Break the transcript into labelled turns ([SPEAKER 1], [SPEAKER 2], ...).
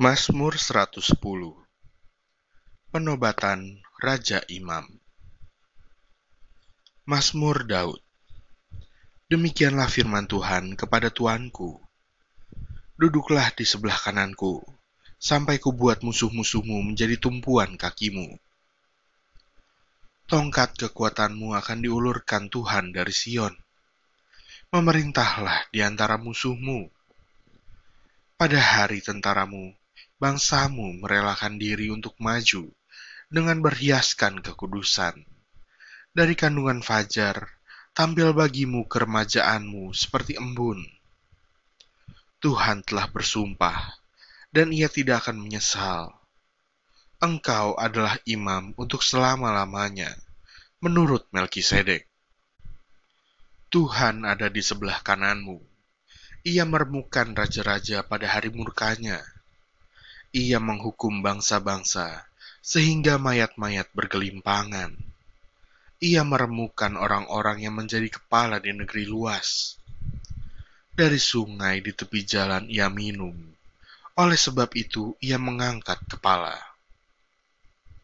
[SPEAKER 1] Mazmur 110 Penobatan Raja Imam. Mazmur Daud. Demikianlah firman Tuhan kepada Tuanku. Duduklah di sebelah kananku sampai kubuat musuh-musuhmu menjadi tumpuan kakimu. Tongkat kekuatanmu akan diulurkan Tuhan dari Sion. Memerintahlah di antara musuhmu. Pada hari tentaramu, bangsamu merelakan diri untuk maju dengan berhiaskan kekudusan. Dari kandungan fajar, tampil bagimu keremajaanmu seperti embun. Tuhan telah bersumpah, dan ia tidak akan menyesal. Engkau adalah imam untuk selama-lamanya, menurut Melkisedek. Tuhan ada di sebelah kananmu ia meremukan raja-raja pada hari murkanya. Ia menghukum bangsa-bangsa sehingga mayat-mayat bergelimpangan. Ia meremukan orang-orang yang menjadi kepala di negeri luas. Dari sungai di tepi jalan ia minum. Oleh sebab itu ia mengangkat kepala.